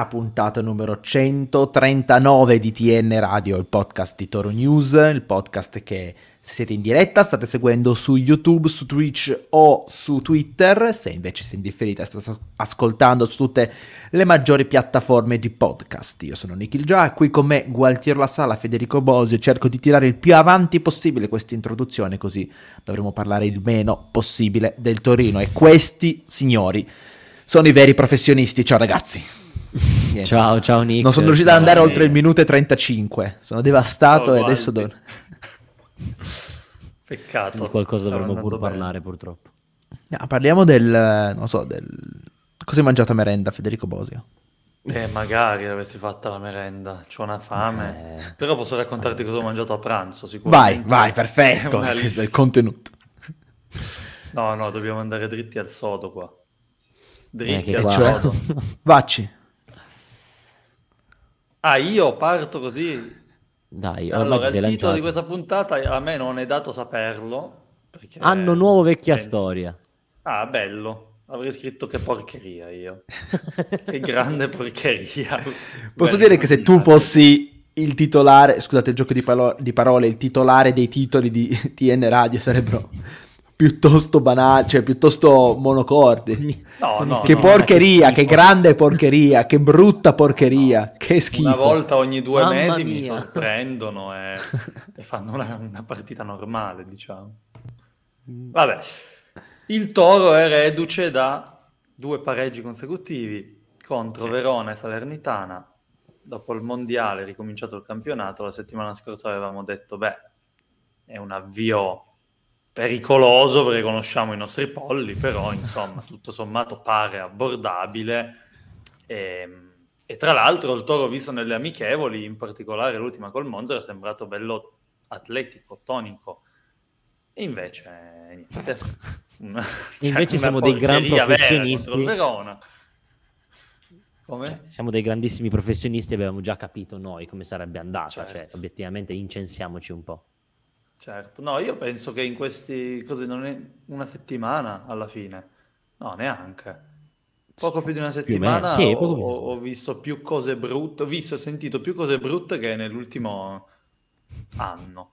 la puntata numero 139 di TN Radio, il podcast di Toro News, il podcast che se siete in diretta state seguendo su YouTube, su Twitch o su Twitter, se invece siete in differita state ascoltando su tutte le maggiori piattaforme di podcast. Io sono Nikhil Già, qui con me Gualtiero La Sala, Federico Bosio, cerco di tirare il più avanti possibile questa introduzione così dovremo parlare il meno possibile del Torino. E questi signori sono i veri professionisti. Ciao ragazzi. Niente. Ciao, ciao Nick. Non sono riuscito ad andare oltre il minuto e 35. Sono devastato oh, e adesso do... Peccato. Di qualcosa dovremmo pure bene. parlare purtroppo. No, parliamo del... non so, del... Cosa hai mangiato a merenda, Federico Bosio? Eh, magari avessi fatto la merenda, c'ho una fame. Eh. Però posso raccontarti cosa ho mangiato a pranzo, sicuramente. Vai, vai, perfetto. Questo è il contenuto. No, no, dobbiamo andare dritti al sodo qua. Dritti eh, sodo. Vacci. Ah, io parto così. Dai, allora, il titolo di questa puntata a me non è dato saperlo. Anno nuovo, vecchia Senti. storia. Ah, bello. Avrei scritto che porcheria io. che grande porcheria. Posso Beh, dire che se tu fossi il titolare, scusate il gioco di, palo- di parole, il titolare dei titoli di TN Radio sarebbero piuttosto banali, cioè piuttosto monocordi. No, no, che no, porcheria, che, che, grande porcheria, che brutta porcheria, no. che schifo. Una volta ogni due Mamma mesi mia. mi sorprendono e, e fanno una, una, partita normale, diciamo. Vabbè, il Toro è reduce da due pareggi consecutivi contro sì. Verona e Salernitana. Dopo il mondiale, ricominciato il campionato, la settimana scorsa avevamo detto, beh, è un avvio pericoloso perché conosciamo i nostri polli, però insomma tutto sommato pare abbordabile e, ehm, e, tra l'altro il Toro visto nelle amichevoli, in particolare l'ultima col Monza, è sembrato bello atletico, tonico e invece niente. cioè, invece siamo dei gran professionisti. Cioè, siamo dei grandissimi professionisti e avevamo già capito noi come sarebbe andata, certo. cioè obiettivamente incensiamoci un po'. Certo, no, io penso che in questi così non è una settimana alla fine, no, neanche. Poco più di una settimana sì, ho, ho, visto più cose brutte, ho visto e sentito più cose brutte che nell'ultimo anno,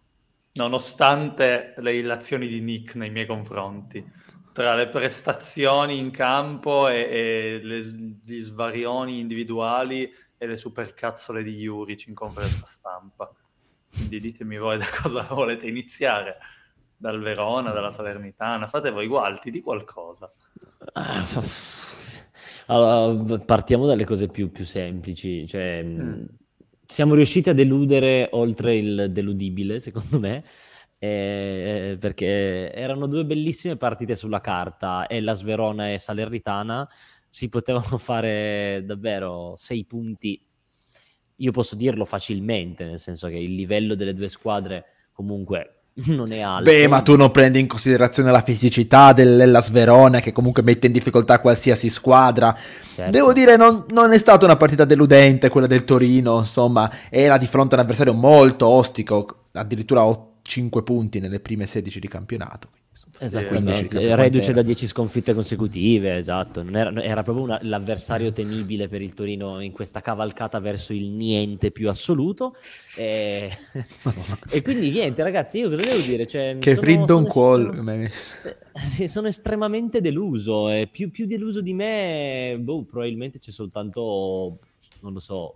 nonostante le illazioni di Nick nei miei confronti. Tra le prestazioni in campo e, e le, gli svarioni individuali e le supercazzole di Juric in conferenza stampa. Quindi ditemi voi da cosa volete iniziare. Dal Verona, dalla Salernitana, fate voi gualti di qualcosa. Allora, partiamo dalle cose più, più semplici. Cioè, mm. Siamo riusciti a deludere oltre il deludibile, secondo me, eh, perché erano due bellissime partite sulla carta, e la Sverona e Salernitana si potevano fare davvero sei punti io posso dirlo facilmente, nel senso che il livello delle due squadre comunque non è alto. Beh, ma tu non prendi in considerazione la fisicità della Sverona che comunque mette in difficoltà qualsiasi squadra. Certo. Devo dire, non, non, è stata una partita deludente quella del Torino, insomma, era di fronte a un avversario molto ostico, addirittura 5 punti nelle prime 16 di campionato. Esattamente, reduce da 10 sconfitte consecutive, esatto, era, era, proprio una, l'avversario temibile per il Torino in questa cavalcata verso il niente più assoluto. E, e quindi niente, ragazzi, io cosa devo dire? Cioè, che freedom call. Estrem- eh, sono estremamente deluso, e più, più deluso di me, boh, probabilmente c'è soltanto, non lo so,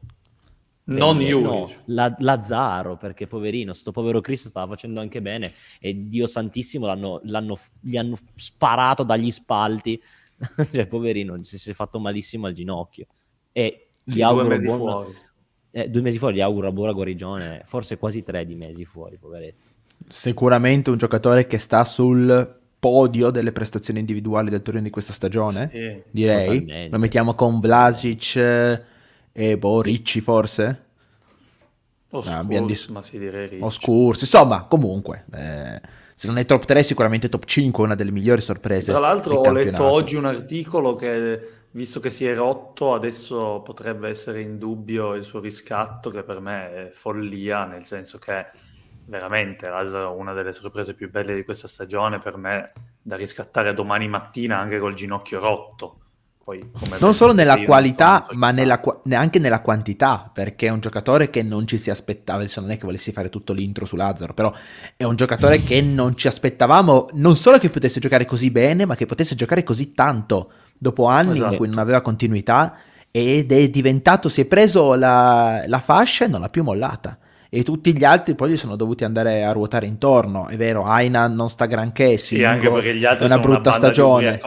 non Juric. No, la, Lazzaro, perché poverino, sto povero Cristo stava facendo anche bene e Dio santissimo l'hanno, l'hanno, gli hanno sparato dagli spalti. cioè, poverino, si, si è fatto malissimo al ginocchio. E sì, gli auguro due mesi buona... fuori. Eh, due mesi fuori, gli auguro buona guarigione, forse quasi tre di mesi fuori, poveretto. Sicuramente un giocatore che sta sul podio delle prestazioni individuali del Torino di questa stagione, sì, direi. Totalmente. Lo mettiamo con Vlasic e boh, Ricci forse? Oscurs, ah, dis- ma si direi Ricci. Oscurs, insomma, comunque, eh, se non è top 3 sicuramente top 5, una delle migliori sorprese. Tra l'altro ho letto oggi un articolo che, visto che si è rotto, adesso potrebbe essere in dubbio il suo riscatto, che per me è follia, nel senso che veramente una delle sorprese più belle di questa stagione per me da riscattare domani mattina anche col ginocchio rotto Poi, non solo nella qualità, ma nella, anche nella quantità, perché è un giocatore che non ci si aspettava, adesso non è che volessi fare tutto l'intro su Lazzaro, però è un giocatore che non ci aspettavamo, non solo che potesse giocare così bene, ma che potesse giocare così tanto, dopo anni esatto. in cui non aveva continuità, ed è diventato, si è preso la, la fascia e non l'ha più mollata e tutti gli altri poi gli sono dovuti andare a ruotare intorno. È vero, Aina non sta granché, sì, sì anche perché gli altri è una brutta una stagione.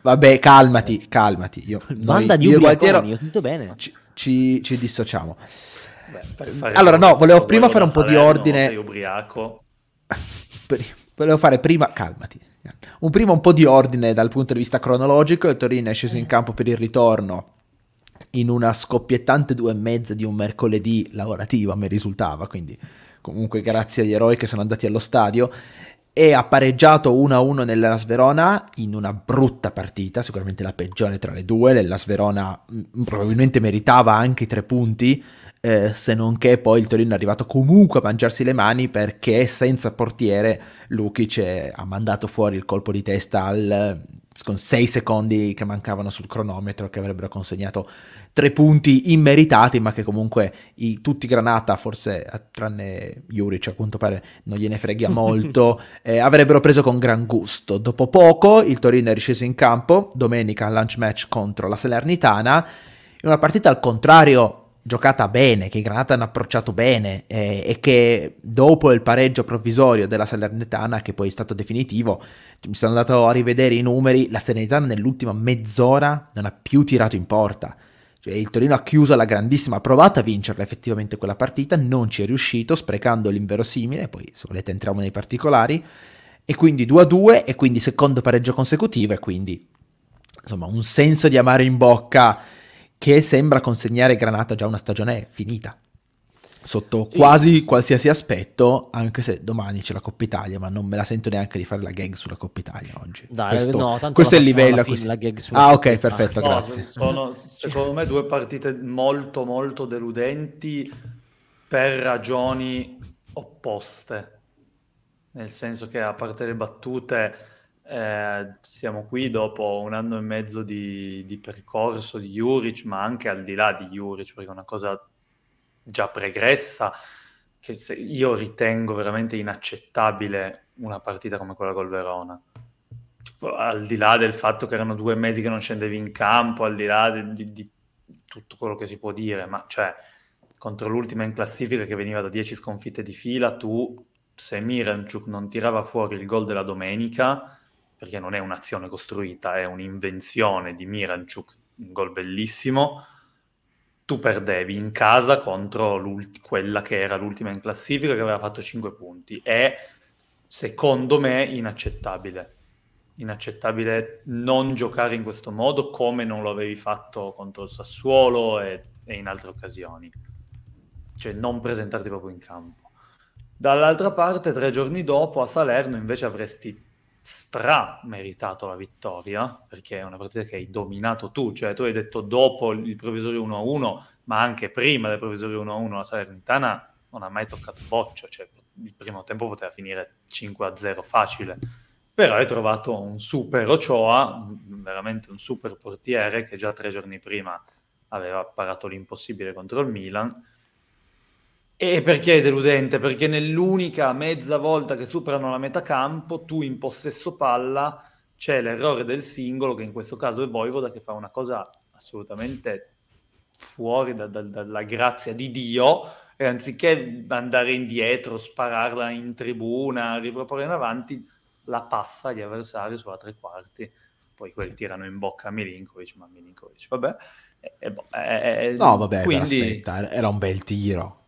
Vabbè, calmati, calmati. Io, banda noi, di io ubriaconi, ho sentito bene. Ci, ci, ci dissociamo. Beh, allora, no, volevo prima fare un po' di ordine. Sei ubriaco. volevo fare prima, calmati. Un prima un po' di ordine dal punto di vista cronologico. Il Torino è sceso in campo per il ritorno in una scoppiettante due e mezza di un mercoledì lavorativo, a me risultava, quindi comunque grazie agli eroi che sono andati allo stadio, e ha pareggiato 1-1 nella Sverona in una brutta partita, sicuramente la peggiore tra le due, la Sverona mm, probabilmente meritava anche i tre punti, eh, se non che poi il Torino è arrivato comunque a mangiarsi le mani perché senza portiere Lukic ha mandato fuori il colpo di testa al con 6 secondi che mancavano sul cronometro che avrebbero consegnato tre punti immeritati ma che comunque i, tutti Granata forse tranne Juric a quanto pare non gliene freghi molto eh, avrebbero preso con gran gusto. Dopo poco il Torino è risceso in campo domenica lunch match contro la Salernitana. In una partita al contrario giocata bene, che i Granata hanno approcciato bene eh, e che dopo il pareggio provvisorio della Salernitana, che poi è stato definitivo, mi sono andato a rivedere i numeri, la Salernitana nell'ultima mezz'ora non ha più tirato in porta. Cioè, il Torino ha chiuso la grandissima, ha provato a vincerla effettivamente quella partita, non ci è riuscito, sprecando l'inverosimile, poi se volete entriamo nei particolari, e quindi 2-2 e quindi secondo pareggio consecutivo e quindi insomma un senso di amaro in bocca che sembra consegnare Granata già una stagione finita sotto sì. quasi qualsiasi aspetto, anche se domani c'è la Coppa Italia, ma non me la sento neanche di fare la gag sulla Coppa Italia oggi. Dai, questo, no, questo è il livello. ah, ok, perfetto, no, grazie. Sono secondo me due partite molto, molto deludenti per ragioni opposte. Nel senso che a parte le battute eh, siamo qui dopo un anno e mezzo di, di, percorso di Juric, ma anche al di là di Juric, perché è una cosa già pregressa che io ritengo veramente inaccettabile una partita come quella col Verona. Al di là del fatto che erano due mesi che non scendevi in campo, al di là di, di, di tutto quello che si può dire, ma cioè contro l'ultima in classifica che veniva da 10 sconfitte di fila, tu se Miranchuk non tirava fuori il gol della domenica, perché non è un'azione costruita, è un'invenzione di Miranchuk, un gol bellissimo, tu perdevi in casa contro quella che era l'ultima in classifica che aveva fatto 5 punti. È, secondo me, inaccettabile. Inaccettabile non giocare in questo modo come non lo avevi fatto contro il Sassuolo e, e in altre occasioni. Cioè non presentarti proprio in campo. Dall'altra parte, tre giorni dopo a Salerno invece avresti stra meritato la vittoria, perché è una partita che hai dominato tu, cioè tu hai detto dopo il provvisorio 1-1, ma anche prima del provvisorio 1-1 la Salernitana non ha mai toccato boccia, cioè il primo tempo poteva finire 5-0 facile, però hai trovato un super Ochoa, veramente un super portiere che già tre giorni prima aveva parato l'impossibile contro il Milan, e perché è deludente? Perché nell'unica mezza volta che superano la metà campo, tu in possesso palla c'è l'errore del singolo, che in questo caso è Voivoda, che fa una cosa assolutamente fuori da, da, dalla grazia di Dio, e anziché andare indietro, spararla in tribuna, riproporre in avanti, la passa agli avversari sulla tre quarti. Poi quelli tirano in bocca a Milinkovic, ma Milinkovic, vabbè. E, e, boh, e, no, vabbè, quindi... aspetta, era un bel tiro.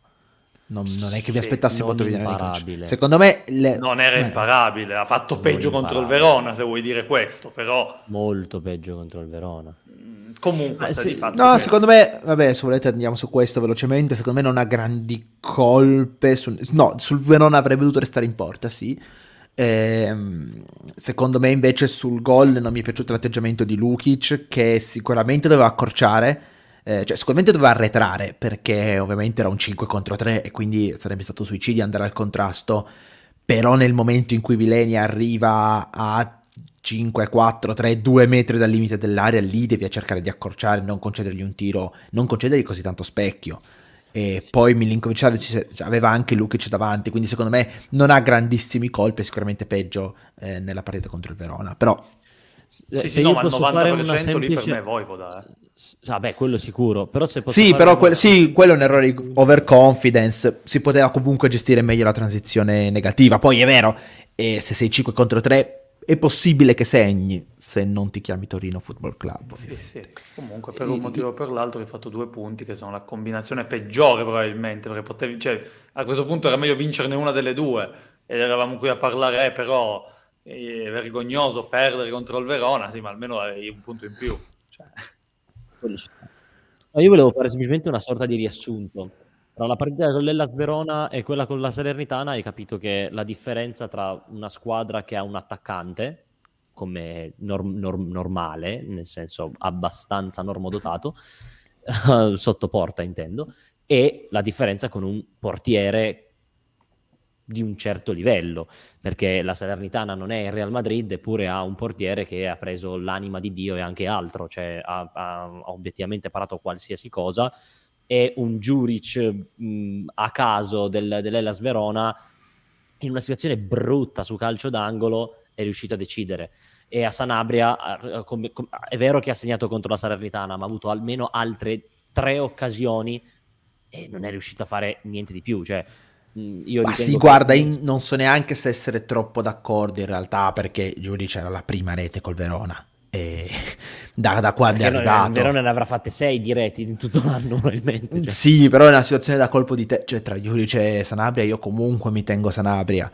Non, non, è che vi aspettassi molto bene. Secondo me le... non era imparabile. Ha fatto non peggio contro il Verona, se vuoi dire questo, però molto peggio contro il Verona. Mm, comunque, eh, sì. no, che... secondo me, vabbè, se volete andiamo su questo velocemente. Secondo me non ha grandi colpe. Su... No, sul Verona avrebbe dovuto restare in porta, sì. Ehm, secondo me, invece, sul gol non mi è piaciuto l'atteggiamento di Lukic, che sicuramente doveva accorciare eh, cioè sicuramente doveva arretrare perché ovviamente era un 5 contro 3 e quindi sarebbe stato suicidio andare al contrasto, però nel momento in cui Vileni arriva a 5, 4, 3, 2 metri dal limite dell'area, lì devi cercare di accorciare, non concedergli un tiro, non concedergli così tanto specchio. E poi Milinkovic aveva anche Lukic davanti, quindi secondo me non ha grandissimi colpi, è sicuramente peggio eh, nella partita contro il Verona, però sì, sì, no, ma il 90% semplice... lì per me è Voivoda. Eh. Vabbè, quello sicuro. Però se sì, però que- sì, quello è un errore di overconfidence. Si poteva comunque gestire meglio la transizione negativa. Poi è vero, eh, se sei 5 contro 3 è possibile che segni se non ti chiami Torino Football Club. Sì, sì. Comunque per un motivo o per l'altro hai fatto due punti che sono la combinazione peggiore probabilmente, perché potevi, cioè, a questo punto era meglio vincerne una delle due ed eravamo qui a parlare, eh, però è vergognoso perdere contro il Verona, sì, ma almeno hai un punto in più. Cioè. Io volevo fare semplicemente una sorta di riassunto. Tra la partita con l'Ellas Verona e quella con la Salernitana hai capito che la differenza tra una squadra che ha un attaccante, come norm- norm- normale, nel senso abbastanza normodotato, sotto porta intendo, e la differenza con un portiere di un certo livello, perché la Salernitana non è il Real Madrid, eppure ha un portiere che ha preso l'anima di Dio e anche altro, cioè ha, ha, ha obiettivamente parato qualsiasi cosa, e un Juric mh, a caso del, dell'Ellas Verona, in una situazione brutta su calcio d'angolo, è riuscito a decidere. E a Sanabria, è vero che ha segnato contro la Salernitana, ma ha avuto almeno altre tre occasioni e non è riuscito a fare niente di più. Cioè, io Ma sì, guarda, in, non so neanche se essere troppo d'accordo in realtà perché Giudice era la prima rete col Verona. E da, da quando perché è arrivato. Il Verona ne avrà fatte 6 di reti in tutto l'anno probabilmente. Cioè. Sì, però è una situazione da colpo di te, cioè tra Giudice e Sanabria io comunque mi tengo Sanabria.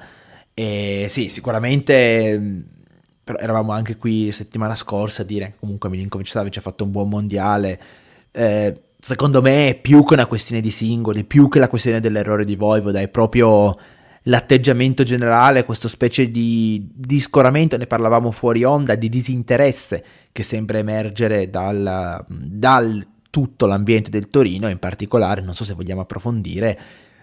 E sì, sicuramente mm, però eravamo anche qui settimana scorsa a dire comunque Milinkovic Savic ha fatto un buon mondiale. Eh, secondo me è più che una questione di singoli, più che la questione dell'errore di Voivoda, è proprio l'atteggiamento generale, questo specie di, di scoramento, ne parlavamo fuori onda, di disinteresse che sembra emergere dal, dal tutto l'ambiente del Torino, in particolare, non so se vogliamo approfondire,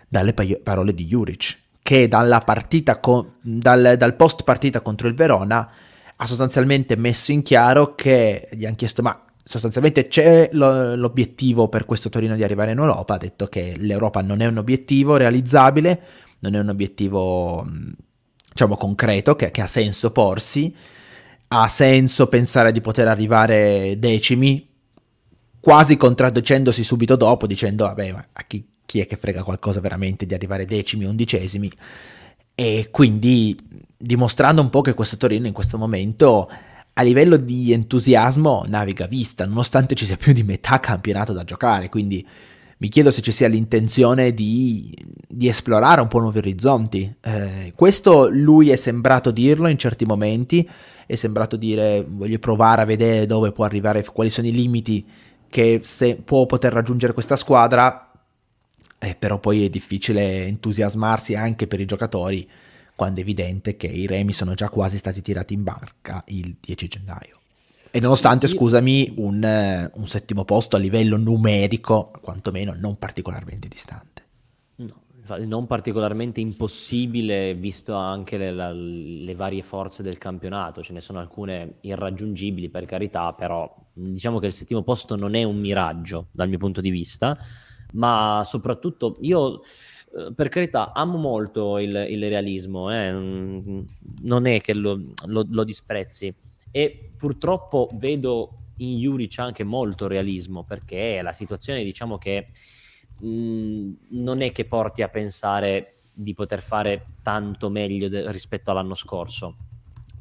dalle pa- parole di Juric, che dalla partita con, dal, dal post partita contro il Verona ha sostanzialmente messo in chiaro che gli hanno chiesto ma sostanzialmente c'è lo, l'obiettivo per questo Torino di arrivare in Europa, ha detto che l'Europa non è un obiettivo realizzabile, non è un obiettivo diciamo concreto che, che ha senso porsi, ha senso pensare di poter arrivare decimi, quasi contraddicendosi subito dopo, dicendo vabbè ma a chi, chi è che frega qualcosa veramente di arrivare decimi, undicesimi, e quindi dimostrando un po' che questo Torino in questo momento a livello di entusiasmo naviga vista, nonostante ci sia più di metà campionato da giocare, quindi mi chiedo se ci sia l'intenzione di, di esplorare un po' nuovi orizzonti. Eh, questo lui è sembrato dirlo in certi momenti, è sembrato dire voglio provare a vedere dove può arrivare, quali sono i limiti che può poter raggiungere questa squadra, eh, però poi è difficile entusiasmarsi anche per i giocatori quando è evidente che i remi sono già quasi stati tirati in barca il 10 gennaio. E nonostante, scusami, un, eh, un settimo posto a livello numerico, quantomeno non particolarmente distante. No, non particolarmente impossibile, visto anche le, la, le, varie forze del campionato. Ce ne sono alcune irraggiungibili, per carità, però diciamo che il settimo posto non è un miraggio dal mio punto di vista, ma soprattutto io per carità, amo molto il, il realismo, eh? non è che lo, lo, lo, disprezzi. E purtroppo vedo in Juric anche molto realismo, perché la situazione, diciamo che mh, mm, non è che porti a pensare di poter fare tanto meglio de- rispetto all'anno scorso.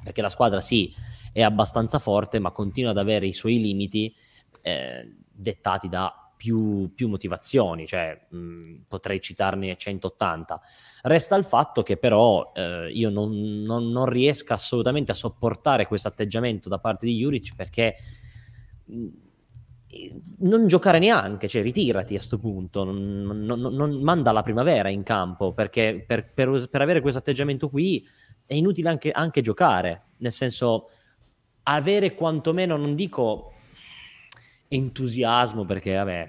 Perché la squadra sì, è abbastanza forte, ma continua ad avere i suoi limiti eh, dettati da più, più motivazioni, cioè mh, potrei citarne 180. Resta il fatto che però eh, io non, non, non, riesco assolutamente a sopportare questo atteggiamento da parte di Juric perché mh, non giocare neanche, cioè ritirati a questo punto, non, non, manda la primavera in campo perché per, per, per avere questo atteggiamento qui è inutile anche, anche giocare, nel senso avere quantomeno, non dico entusiasmo, perché vabbè,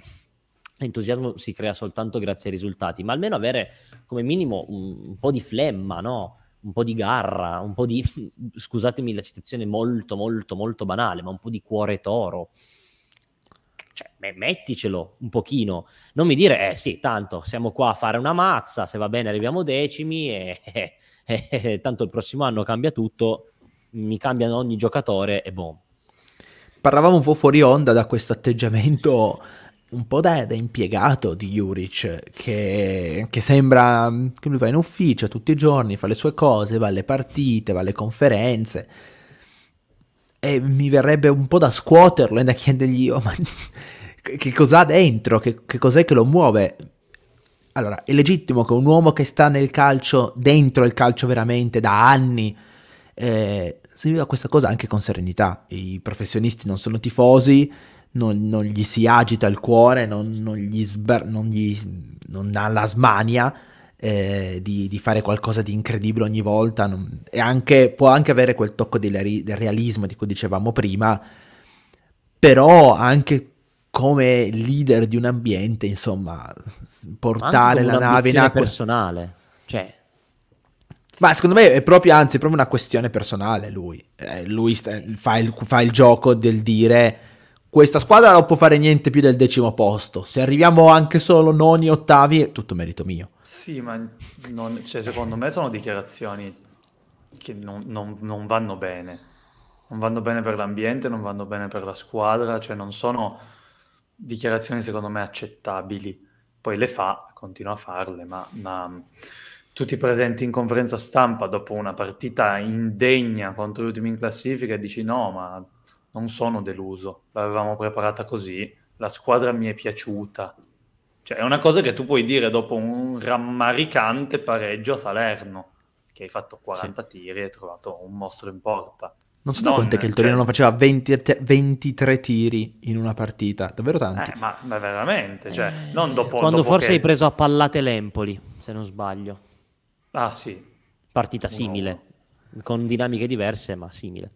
l'entusiasmo si crea soltanto grazie ai risultati, ma almeno avere come minimo un, un po' di flemma, no? un po' di garra, un po' di, scusatemi la citazione molto molto molto banale, ma un po' di cuore toro. Cioè, metticelo un pochino, non mi dire, eh sì, tanto siamo qua a fare una mazza, se va bene arriviamo decimi e, e, e tanto il prossimo anno cambia tutto, mi cambiano ogni giocatore e boh. Parlavamo un po' fuori onda da questo atteggiamento un po' da, da impiegato di Juric, che, che, sembra che lui va in ufficio tutti i giorni, fa le sue cose, va alle partite, va alle conferenze. E mi verrebbe un po' da scuoterlo e da chiedergli, oh, ma che cos'ha dentro, che, che cos'è che lo muove. Allora, è legittimo che un uomo che sta nel calcio, dentro il calcio veramente da anni, eh, si viva questa cosa anche con serenità. I professionisti non sono tifosi, non, non gli si agita il cuore, non, non gli, sber, non, gli non ha la smania eh, di, di, fare qualcosa di incredibile ogni volta. e anche, può anche avere quel tocco del, del realismo di cui dicevamo prima, però anche come leader di un ambiente, insomma, portare la nave in acqua. personale, cioè ma secondo me è proprio, anzi, è proprio una questione personale lui. Eh, lui sta, fa, il, fa, il, gioco del dire questa squadra non può fare niente più del decimo posto. Se arriviamo anche solo noni ottavi è tutto merito mio. Sì, ma non, cioè, secondo me sono dichiarazioni che non, non, non, vanno bene. Non vanno bene per l'ambiente, non vanno bene per la squadra, cioè non sono dichiarazioni secondo me accettabili. Poi le fa, continua a farle, ma, ma tu ti presenti in conferenza stampa dopo una partita indegna contro gli ultimi in classifica e dici no, ma non sono deluso, l'avevamo preparata così, la squadra mi è piaciuta. Cioè, è una cosa che tu puoi dire dopo un rammaricante pareggio a Salerno, che hai fatto 40 sì. tiri e hai trovato un mostro in porta. Non so da quanto è che il Torino cioè... non faceva 20, 23 tiri in una partita, davvero tanti. Eh, ma, ma, veramente, cioè, eh, non dopo... Quando dopo forse che... hai preso a pallate l'Empoli, se non sbaglio. Ah sì. Partita simile, no. con dinamiche diverse, ma simile.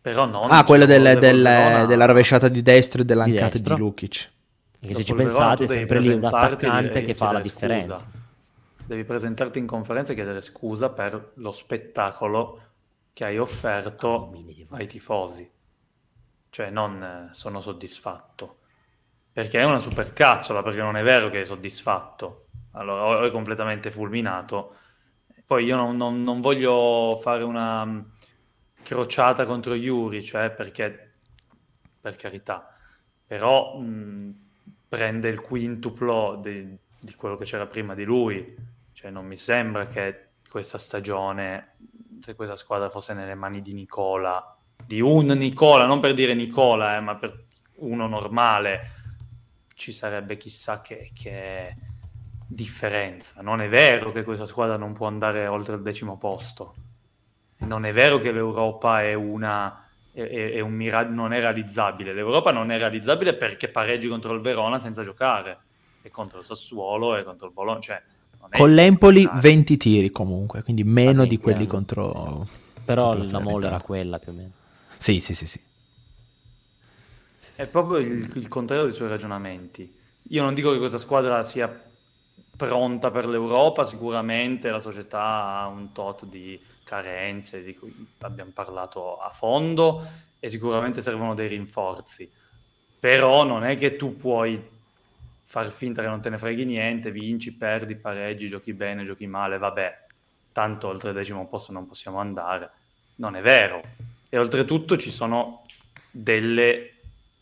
Però non... Ah, quella del, del, della rovesciata di destro e dell'ancata di, di Lukic. Perché se ci pensate è sempre lì un attaccante che fa la differenza. Scusa. Devi presentarti in conferenza e chiedere scusa per lo spettacolo che hai offerto ah, ai tifosi. Cioè, non eh, sono soddisfatto. Perché è una supercazzola, perché non è vero che è soddisfatto allora o è completamente fulminato. Poi io non, non, non voglio fare una mm, crociata contro Yuri, cioè perché, per carità, però mh, mm, prende il quintuplo di, di quello che c'era prima di lui, cioè non mi sembra che questa stagione, se questa squadra fosse nelle mani di Nicola, di un Nicola, non per dire Nicola, eh, ma per uno normale, ci sarebbe chissà che, che differenza. Non è vero che questa squadra non può andare oltre il decimo posto. Non è vero che l'Europa è una è, è un mira- non è realizzabile. L'Europa non è realizzabile perché pareggi contro il Verona senza giocare e contro il Sassuolo e contro il Bologna. Cioè, Con l'Empoli 20 tiri comunque, quindi meno di quelli anni. contro... Però contro la molla era quella più o meno. Sì, sì, sì, sì. È proprio il, il contrario dei suoi ragionamenti. Io non dico che questa squadra sia pronta per l'Europa, sicuramente la società ha un tot di carenze di cui abbiamo parlato a fondo e sicuramente servono dei rinforzi. Però non è che tu puoi far finta che non te ne freghi niente, vinci, perdi, pareggi, giochi bene, giochi male, vabbè, tanto oltre il decimo posto non possiamo andare. Non è vero. E oltretutto ci sono delle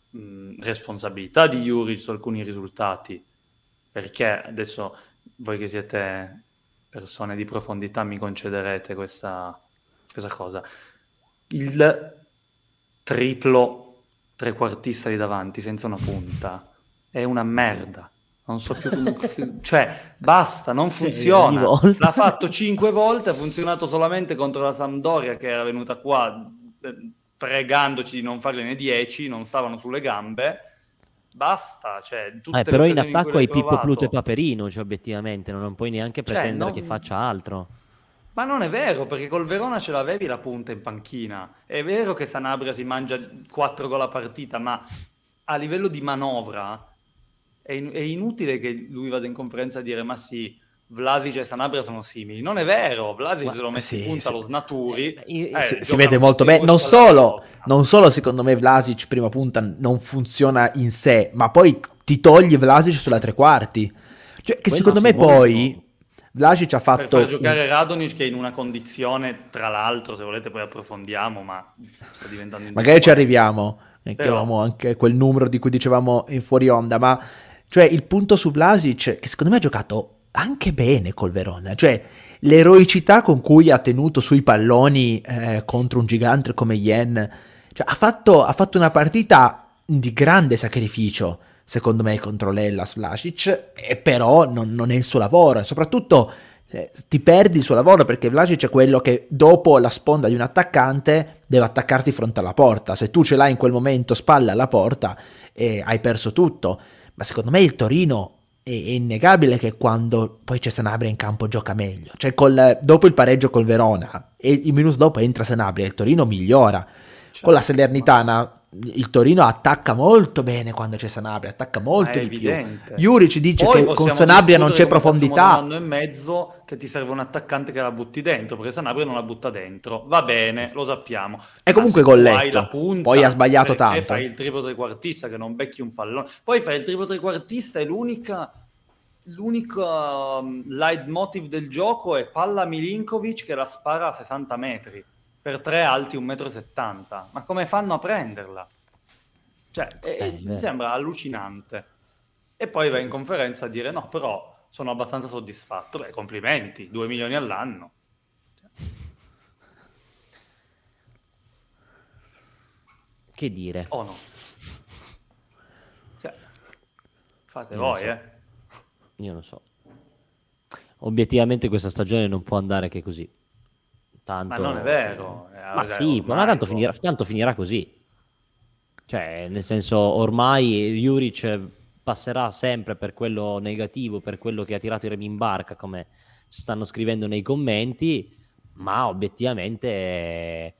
mh, responsabilità di Juric su alcuni risultati perché adesso voi che siete persone di profondità mi concederete questa, questa cosa. Il triplo trequartista di davanti senza una punta è una merda. Non so più come... cioè, basta, non funziona. L'ha fatto cinque volte, ha funzionato solamente contro la Sampdoria che era venuta qua eh, pregandoci di non fargliene dieci, non stavano sulle gambe basta. Cioè, eh, però in attacco in hai Pippo Pluto e Paperino, cioè, obiettivamente, non puoi neanche cioè, pretendere cioè, non... che faccia altro. Ma non è vero, perché col Verona ce l'avevi la punta in panchina. È vero che Sanabria si mangia 4 gol a partita, ma a livello di manovra è, in- è, inutile che lui vada in conferenza a dire ma sì, Vlasic e Sanabria sono simili. Non è vero, Vlasic se lo mette sì, in punta sì. lo snaturi. Eh, eh, si, si vede molto bene. Non solo, non solo, secondo me Vlasic prima punta non funziona in sé, ma poi ti togli Vlasic sulla tre quarti. Cioè, che poi secondo me poi... Vlasic ha fatto... Per far giocare Radonic che è in una condizione, tra l'altro, se volete poi approfondiamo, ma sta diventando... Magari ci arriviamo, che avevamo anche quel numero di cui dicevamo in fuori onda, ma cioè il punto su Vlasic, che secondo me ha giocato anche bene col Verona, cioè l'eroicità con cui ha tenuto sui palloni eh, contro un gigante come Yen, cioè, ha, fatto, ha fatto una partita di grande sacrificio secondo me contro l'Ellas Vlasic, e però non, non, è il suo lavoro, e soprattutto eh, ti perdi il suo lavoro perché Vlasic è quello che dopo la sponda di un attaccante deve attaccarti fronte alla porta, se tu ce l'hai in quel momento spalle alla porta eh, hai perso tutto, ma secondo me il Torino è, innegabile che quando poi c'è Sanabria in campo gioca meglio, cioè col, dopo il pareggio col Verona e il minuto dopo entra Sanabria, il Torino migliora, con la certo, Salernitana il Torino attacca molto bene quando c'è Sanabria, attacca molto di evidente. più. Juric dice Poi che con Sanabria non c'è profondità. Un anno e mezzo che ti serve un attaccante che la butti dentro, perché Sanabria non la butta dentro. Va bene, lo sappiamo. È comunque golletto. Punta, Poi ha sbagliato tanto. fai il triplo trequartista che non becchi un pallone. Poi fai il triplo trequartista e l'unica l'unico um, leitmotiv del gioco è palla Milinkovic che la spara a 60 metri per tre alti 1,70 m. Ma come fanno a prenderla? Cioè, eh, mi sembra allucinante. E poi va in conferenza a dire no, però sono abbastanza soddisfatto. Beh, complimenti, 2 milioni all'anno. Che dire? O oh, no? Cioè, fate Io voi, so. eh. Io non so. Obiettivamente questa stagione non può andare che così. Tanto... Ma non è vero. Ma eh, sì, ma tanto finirà, tanto finirà, così. Cioè, nel senso, ormai Juric passerà sempre per quello negativo, per quello che ha tirato i remi in barca, come stanno scrivendo nei commenti, ma obiettivamente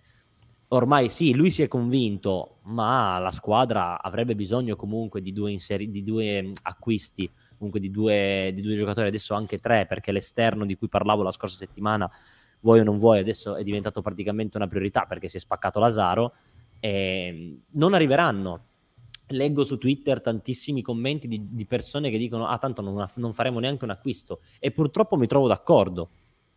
ormai sì, lui si è convinto, ma la squadra avrebbe bisogno comunque di due, inseri- di due acquisti, comunque di due, di due giocatori, adesso anche tre, perché l'esterno di cui parlavo la scorsa settimana vuoi o non vuoi, adesso è diventato praticamente una priorità perché si è spaccato Lazaro, eh, non arriveranno. Leggo su Twitter tantissimi commenti di, di persone che dicono ah tanto non, non, faremo neanche un acquisto. E purtroppo mi trovo d'accordo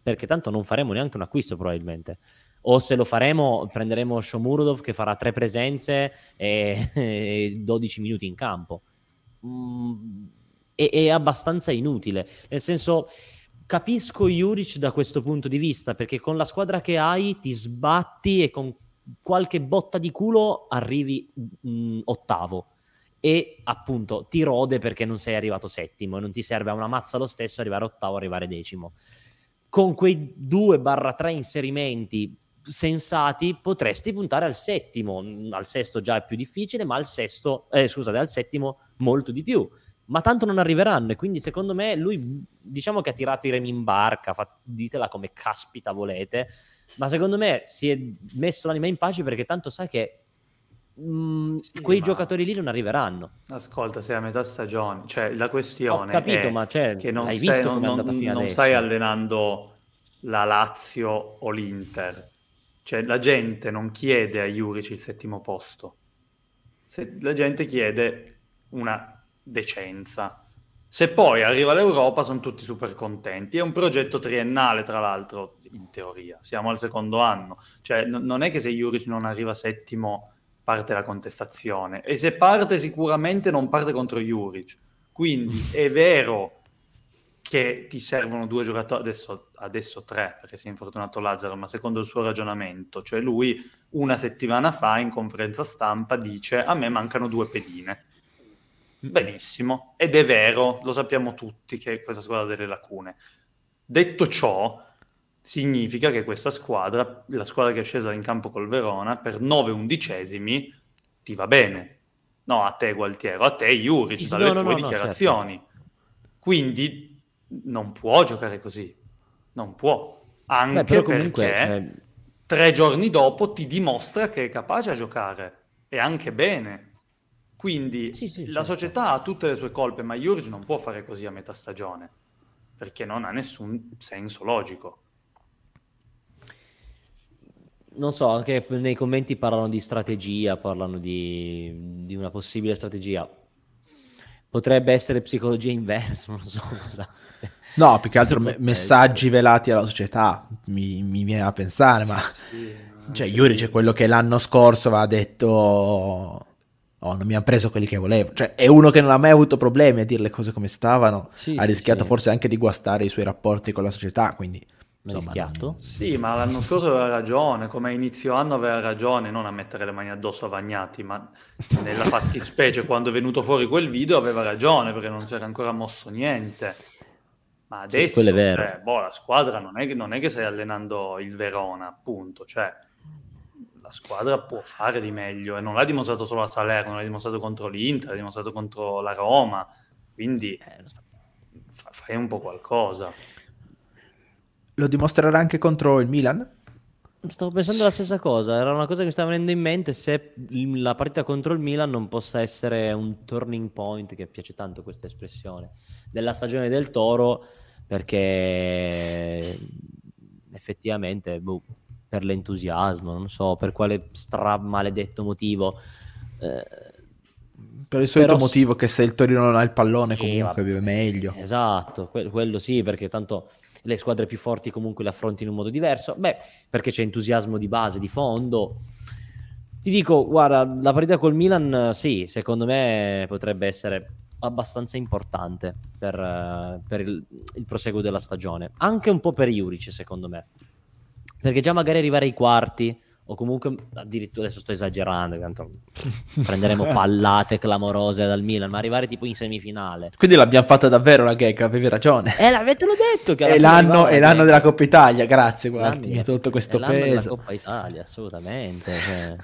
perché tanto non faremo neanche un acquisto probabilmente. O se lo faremo prenderemo Shomurodov che farà tre presenze e, e 12 minuti in campo. Mm, è, è abbastanza inutile. Nel senso capisco Juric da questo punto di vista, perché con la squadra che hai ti sbatti e con qualche botta di culo arrivi mh, mm, ottavo. E appunto ti rode perché non sei arrivato settimo e non ti serve a una mazza lo stesso arrivare ottavo, arrivare decimo. Con quei 2-3 inserimenti sensati potresti puntare al settimo, al sesto già è più difficile, ma al sesto, eh, scusate, al settimo molto di più ma tanto non arriveranno e quindi secondo me lui diciamo che ha tirato i remi in barca, fa, ditela come caspita volete, ma secondo me si è messo l'anima in pace perché tanto sa che mh, mm, sì, quei giocatori lì non arriveranno. Ascolta, sei a metà stagione, cioè la questione Ho capito, ma cioè, che non, hai sei, non, non, non stai allenando la Lazio o l'Inter. Cioè la gente non chiede a Juric il settimo posto. Se, la gente chiede una decenza. Se poi arriva l'Europa sono tutti super contenti. È un progetto triennale, tra l'altro, in teoria. Siamo al secondo anno. Cioè, n- non è che se Juric non arriva settimo parte la contestazione. E se parte sicuramente non parte contro Juric. Quindi è vero che ti servono due giocatori, adesso, adesso tre, perché si è infortunato Lazzaro, ma secondo il suo ragionamento, cioè lui una settimana fa in conferenza stampa dice a me mancano due pedine Benissimo, ed è vero, lo sappiamo tutti che questa squadra ha delle lacune. Detto ciò, significa che questa squadra, la squadra che è scesa in campo col Verona, per 9 undicesimi ti va bene. No, a te Gualtiero, a te Juric, dalle no, no, tue no, dichiarazioni. Certo. Quindi non può giocare così, non può. Anche Beh, comunque, perché cioè... tre giorni dopo ti dimostra che è capace a giocare, e anche bene. Quindi sì, sì, la certo. società ha tutte le sue colpe, ma Jurgi non può fare così a metà stagione. perché non ha nessun senso logico. Non so, anche nei commenti parlano di strategia, parlano di, di una possibile strategia. Potrebbe essere psicologia inversa, non so cosa. No, più che altro me- messaggi velati alla società, mi, mi, viene a pensare, ma... Sì, cioè, Yuri c'è quello che l'anno scorso aveva detto... Oh, non mi hanno preso quelli che volevo. Cioè, è uno che non ha mai avuto problemi a dire le cose come stavano. Sì, ha rischiato sì. forse anche di guastare i suoi rapporti con la società, quindi... Insomma, non... Sì, ma l'anno scorso aveva ragione, come inizio anno aveva ragione, non a mettere le mani addosso a Vagnati, ma nella fattispecie quando è venuto fuori quel video aveva ragione perché non si era ancora mosso niente. Ma adesso, sì, cioè, boh, la squadra non è, che, non è che stai allenando il Verona, appunto, cioè la squadra può fare di meglio e non l'ha dimostrato solo a Salerno, l'ha dimostrato contro l'Inter, l'ha dimostrato contro la Roma, quindi eh, fai un po' qualcosa. Lo dimostrerà anche contro il Milan? Stavo pensando la stessa cosa, era una cosa che mi stava venendo in mente se la partita contro il Milan non possa essere un turning point, che piace tanto questa espressione, della stagione del Toro, perché effettivamente boh, per l'entusiasmo, non so per quale stra maledetto motivo. Eh, per il solito però... motivo che se il Torino non ha il pallone comunque vive meglio. Esatto, que- quello sì, perché tanto le squadre più forti comunque le affronti in un modo diverso. Beh, perché c'è entusiasmo di base, di fondo. Ti dico, guarda, la partita col Milan, sì, secondo me potrebbe essere abbastanza importante per, per il, il, proseguo della stagione. Anche un po' per Juric, secondo me. Perché già magari arrivare ai quarti o comunque addirittura adesso sto esagerando, tanto prenderemo pallate clamorose dal Milan, ma arrivare tipo in semifinale. Quindi l'abbiamo fatta davvero la gag, avevi ragione. Eh, l'avete lo detto che è l'anno, è l'anno della Coppa Italia, grazie, guardi, mi ha tolto questo è peso. della Coppa Italia, assolutamente. Cioè.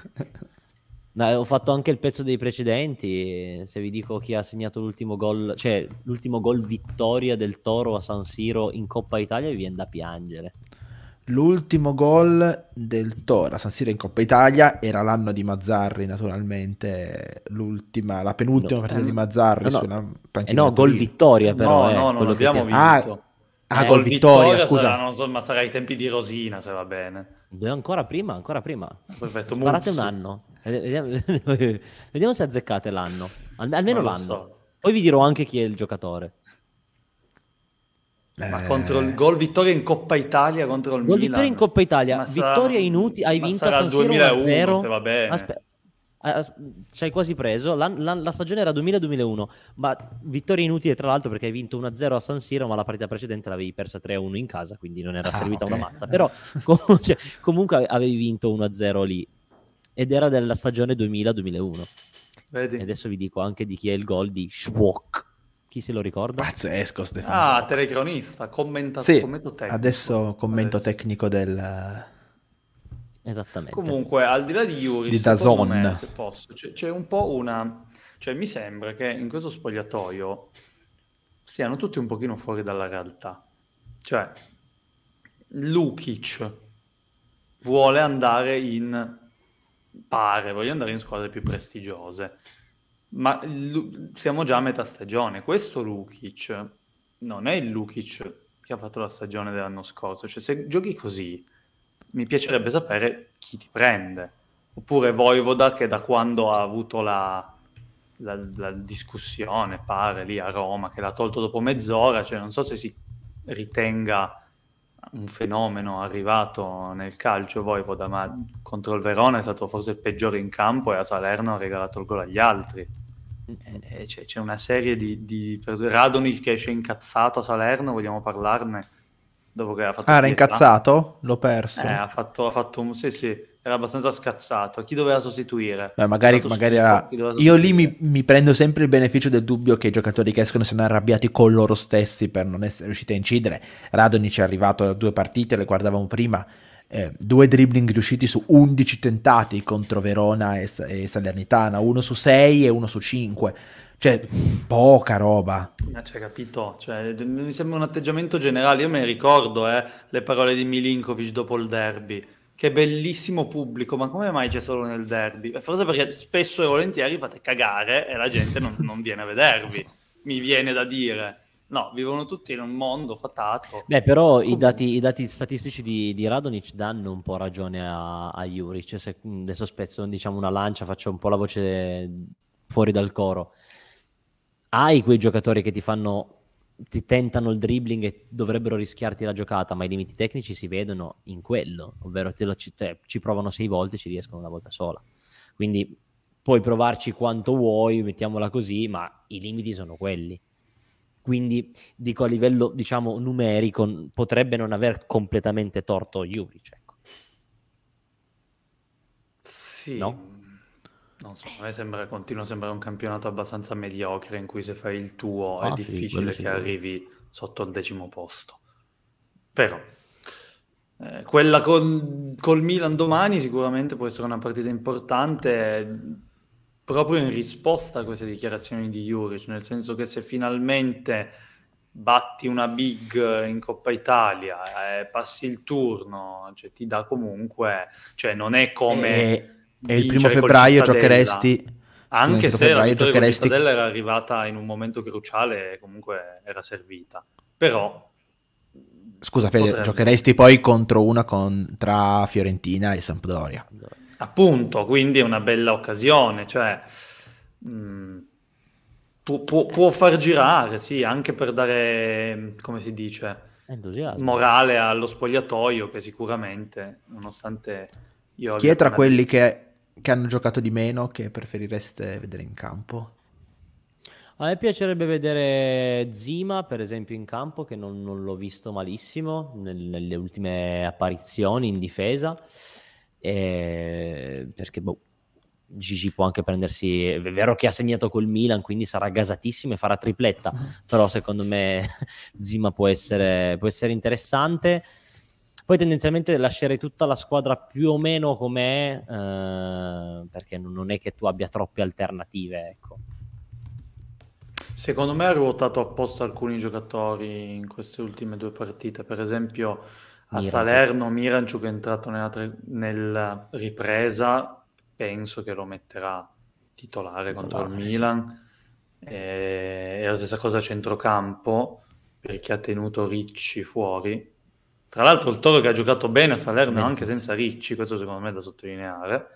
No, ho fatto anche il pezzo dei precedenti. Se vi dico chi ha segnato l'ultimo gol, cioè l'ultimo gol vittoria del Toro a San Siro in Coppa Italia, vi viene da piangere. L'ultimo gol del Toro a San Siro in Coppa Italia era l'anno di Mazzarri, naturalmente. L'ultima, la penultima no, partita di Mazzarri no, no. sulla panchina. Eh no, gol vittoria, però. No, eh, no, non abbiamo che... vinto. Ah, ah eh, gol vittoria, vittoria scusa. Sarà, so, ma sarà ai tempi di Rosina, se va bene. Ancora prima, ancora prima. Perfetto, Sparate un anno. Vediamo, vediamo, se azzeccate l'anno. Almeno l'anno. So. Poi vi dirò anche chi è il giocatore. Ma eh... contro il gol vittoria in Coppa Italia contro il gol Milan. vittoria in Coppa Italia, ma vittoria inutile, hai vinto a San Siro 2001, se va bene. Aspetta. Ci hai quasi preso. La, la, la stagione era 2000-2001, ma vittoria inutile tra l'altro perché hai vinto 1-0 a San Siro, ma la partita precedente l'avevi persa 3-1 in casa, quindi non era ah, servita okay. una mazza. Però com- cioè, comunque avevi vinto 1-0 lì ed era della stagione 2000-2001. Vedi. E adesso vi dico anche di chi è il gol di Schwok. Chi se lo ricorda? Pazzesco Stefano. Ah, telecronista, commenta- sì, commento tecnico. Adesso commento adesso. tecnico del... Esattamente. Comunque, al di là di Yuri, di Dazon. Me, se posso, c'è, c'è, un po' una... Cioè, mi sembra che in questo spogliatoio siano tutti un pochino fuori dalla realtà. Cioè, Lukic vuole andare in... pare, voglio andare in squadre più prestigiose ma siamo già a metà stagione. Questo Lukic non è il Lukic che ha fatto la stagione dell'anno scorso. Cioè, se giochi così, mi piacerebbe sapere chi ti prende. Oppure Voivoda che da quando ha avuto la, la, la discussione, pare, lì a Roma, che l'ha tolto dopo mezz'ora, cioè non so se si ritenga un fenomeno arrivato nel calcio Voivoda, ma contro il Verona è stato forse il peggiore in campo e a Salerno ha regalato il gol agli altri. Eh, c'è, c'è, una serie di, di Radonic che esce incazzato a Salerno, vogliamo parlarne? Dopo che ha fatto ah, era incazzato? L'ho perso. Eh, ha fatto, ha fatto un... Sì, sì, era abbastanza scazzato. Chi doveva sostituire? Beh, magari, magari era... Io lì mi, mi, prendo sempre il beneficio del dubbio che i giocatori che escono siano arrabbiati con loro stessi per non essere riusciti a incidere. Radonic è arrivato a due partite, le guardavamo prima eh, due dribbling riusciti su 11 tentati contro Verona e, e Salernitana, uno su 6 e uno su 5. Cioè, poca roba. Ma c'è capito? Cioè, mi sembra un atteggiamento generale. Io me ne ricordo eh, le parole di Milinkovic dopo il derby. Che bellissimo pubblico, ma come mai c'è solo nel derby? Forse perché spesso e volentieri fate cagare e la gente non, non viene a vedervi. Mi viene da dire. No, vivono tutti in un mondo fatato. Beh, però i dati, i dati, statistici di, di, Radonic danno un po' ragione a, a Juric. Cioè, se adesso spezzo diciamo, una lancia, faccio un po' la voce fuori dal coro. Hai quei giocatori che ti fanno ti tentano il dribbling e dovrebbero rischiarti la giocata, ma i limiti tecnici si vedono in quello, ovvero lo, ci, te, ci provano sei volte e ci riescono una volta sola. Quindi puoi provarci quanto vuoi, mettiamola così, ma i limiti sono quelli. Quindi dico a livello, diciamo, numerico, potrebbe non aver completamente torto Juric. Ecco. Sì. No? Non so, a me sembra, continua a sembrare un campionato abbastanza mediocre in cui se fai il tuo ah, è difficile sì, che arrivi sotto il decimo posto. Però eh, quella con, col Milan domani sicuramente può essere una partita importante proprio in risposta a queste dichiarazioni di Juric, nel senso che se finalmente batti una big in Coppa Italia e passi il turno, cioè ti dà comunque, cioè non è come... E, e il primo febbraio giocheresti... Anche se la vittoria giocheresti... con era arrivata in un momento cruciale e comunque era servita. Però... Scusa Fede, potrebbe... giocheresti poi contro una con... tra Fiorentina e Sampdoria. Appunto, quindi è una bella occasione, cioè mh, mm, può, può, può, far girare, sì, anche per dare, come si dice, Entusiasmo. morale allo spogliatoio che sicuramente, nonostante io... Chi è tra quelli che, che hanno giocato di meno che preferireste vedere in campo? A me piacerebbe vedere Zima, per esempio, in campo, che non, non l'ho visto malissimo nelle ultime apparizioni in difesa eh, perché boh, Gigi può anche prendersi, è vero che ha segnato col Milan, quindi sarà gasatissimo e farà tripletta, però secondo me Zima può essere, può essere interessante. Poi tendenzialmente lascerei tutta la squadra più o meno com'è, eh, perché non è che tu abbia troppe alternative, ecco. Secondo me ha ruotato apposta alcuni giocatori in queste ultime due partite, per esempio a Miranchuk. Salerno Miranciuk è entrato nella, tre... nella, ripresa, penso che lo metterà titolare, titolare contro il Milan. Sì. E... e la stessa cosa a centrocampo, perché ha tenuto Ricci fuori. Tra l'altro il Toro che ha giocato bene a Salerno anche senza Ricci, questo secondo me è da sottolineare.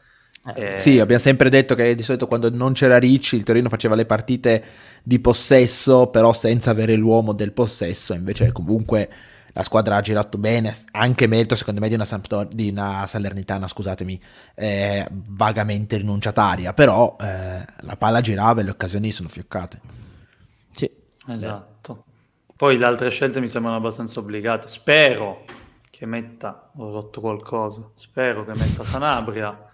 Eh, sì, abbiamo sempre detto che di solito quando non c'era Ricci il Torino faceva le partite di possesso, però senza avere l'uomo del possesso, invece comunque la squadra ha girato bene, anche merito secondo me di una, Sampdor- di una Salernitana, scusatemi, eh, vagamente rinunciataria, però eh, la palla girava e le occasioni sono fioccate. Sì, esatto. Poi le altre scelte mi sembrano abbastanza obbligate. Spero che metta, ho rotto qualcosa, spero che metta Sanabria.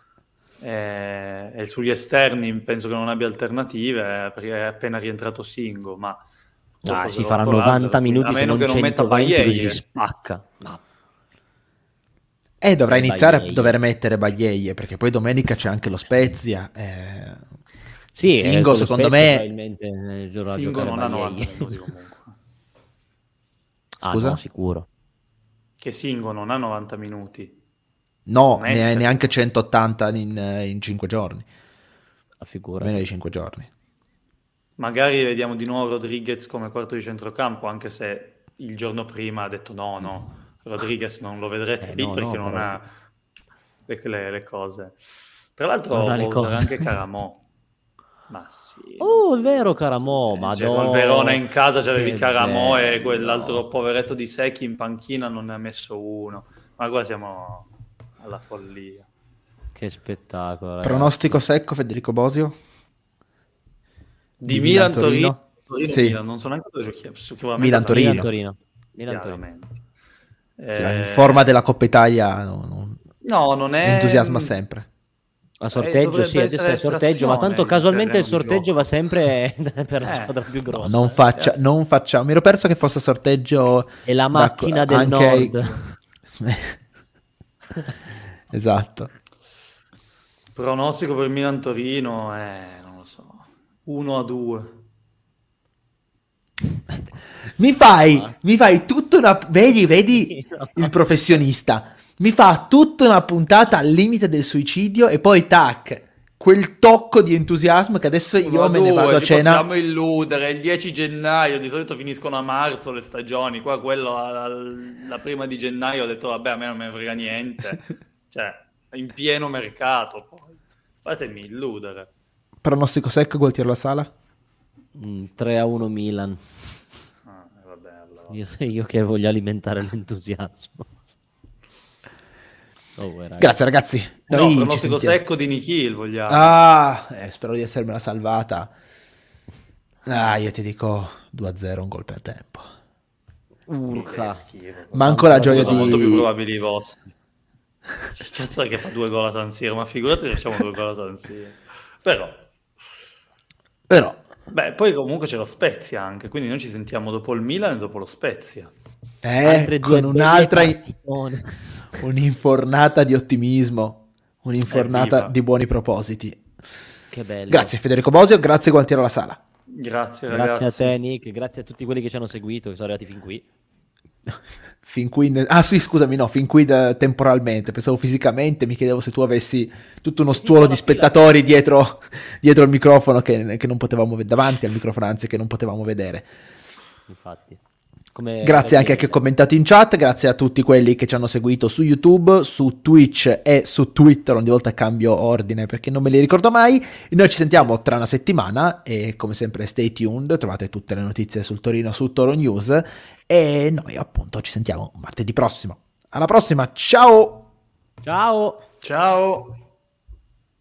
Eh, e sugli esterni penso che non abbia alternative perché è appena rientrato Singo, ma Ah, si farà 90 minuti, a meno se non che non metta Bagliei, si spacca. Ma... E dovrà iniziare Bagliei. a dover mettere Bagliei, perché poi domenica c'è anche lo Spezia. Eh... Sì, Singo eh, secondo me... Eh, Singo non ha 90 minuti comunque. Ah, Scusa? no, sicuro. Che Singo non ha 90 minuti. No, ne neanche 180 in, in 5 giorni. A figura. Meno di 5 giorni. Magari vediamo di nuovo Rodriguez come quarto di centrocampo, anche se il giorno prima ha detto no, no, Rodriguez non lo vedrete eh, lì no, perché no, non però... ha le, le, le, cose. Tra l'altro può usare anche Caramò. Ma sì. Oh, è vero Caramò, ma cioè, col Verona in casa c'avevi Caramò bello. e quell'altro poveretto di Secchi in panchina non ne ha messo uno. Ma qua siamo alla follia. Che spettacolo. Ragazzi. Pronostico secco Federico Bosio? Di, Milan, Torino. Torino sì. Milan, non so neanche dove giochiamo. Milan Torino. Milan Torino. Milan Torino. Eh... in forma della Coppa Italia no, no, no non è entusiasma sempre. A sorteggio, eh, sì, adesso è sorteggio, ma tanto casualmente il sorteggio va sempre per la eh, squadra più grossa. No, non, faccia, eh. non facciamo. Mi ero perso che fosse sorteggio. E la macchina da, del anche... nord. esatto. Pronostico per Milan Torino è 1 a 2. Mi fai, ah. mi fai tutta una... Vedi, vedi il professionista. Mi fa tutta una puntata al limite del suicidio e poi tac, quel tocco di entusiasmo che adesso io Uno, me ne due, vado a ci cena. Possiamo illudere, il 10 gennaio, di solito finiscono a marzo le stagioni, qua quello al- la prima di gennaio ho detto vabbè a me non me ne frega niente, cioè in pieno mercato poi, fatemi illudere. Pronostico secco, Gualtiero La Sala? Mm, 3 a 1 Milan. Ah, eh, vabbè, allora. Io, io che voglio alimentare l'entusiasmo. Oh, uè, raga. Grazie ragazzi. No, Noi ci pronostico sentiamo. secco di Nikhil vogliamo. Ah, eh, spero di essermela salvata. Ah, io ti dico 2-0, un gol per tempo. Urca. Schifo. Manco la gioia Sono molto più di... probabili i vostri. Cazzo è che fa due gol a San Siro, ma figurati se facciamo due gol a San Siro. Però, Però, beh, poi comunque c'è lo Spezia anche, quindi noi ci sentiamo dopo il Milan e dopo lo Spezia. Eh, con un'altra... partitone. Un'infornata di ottimismo, un'infornata di buoni propositi. Che bello. Grazie Federico Bosio, grazie Gualtiero La Sala. Grazie ragazzi. Grazie a te, Nick. Grazie a tutti quelli che ci hanno seguito, che sono arrivati fin qui. Fin qui, ne- ah sì scusami, no, fin qui da- temporalmente, pensavo fisicamente, mi chiedevo se tu avessi tutto uno stuolo di spettatori dietro, dietro il microfono che, che non potevamo vedere, davanti al microfono anzi che non potevamo vedere. Infatti. Come Grazie anche a chi ha commentato in chat, grazie a tutti quelli che ci hanno seguito su YouTube, su Twitch e su Twitter, ogni volta cambio ordine perché non me li ricordo mai. Noi ci sentiamo tra una settimana e come sempre stay tuned, trovate tutte le notizie sul Torino su Toro News e noi appunto ci sentiamo martedì prossimo. Alla prossima, ciao! Ciao! Ciao.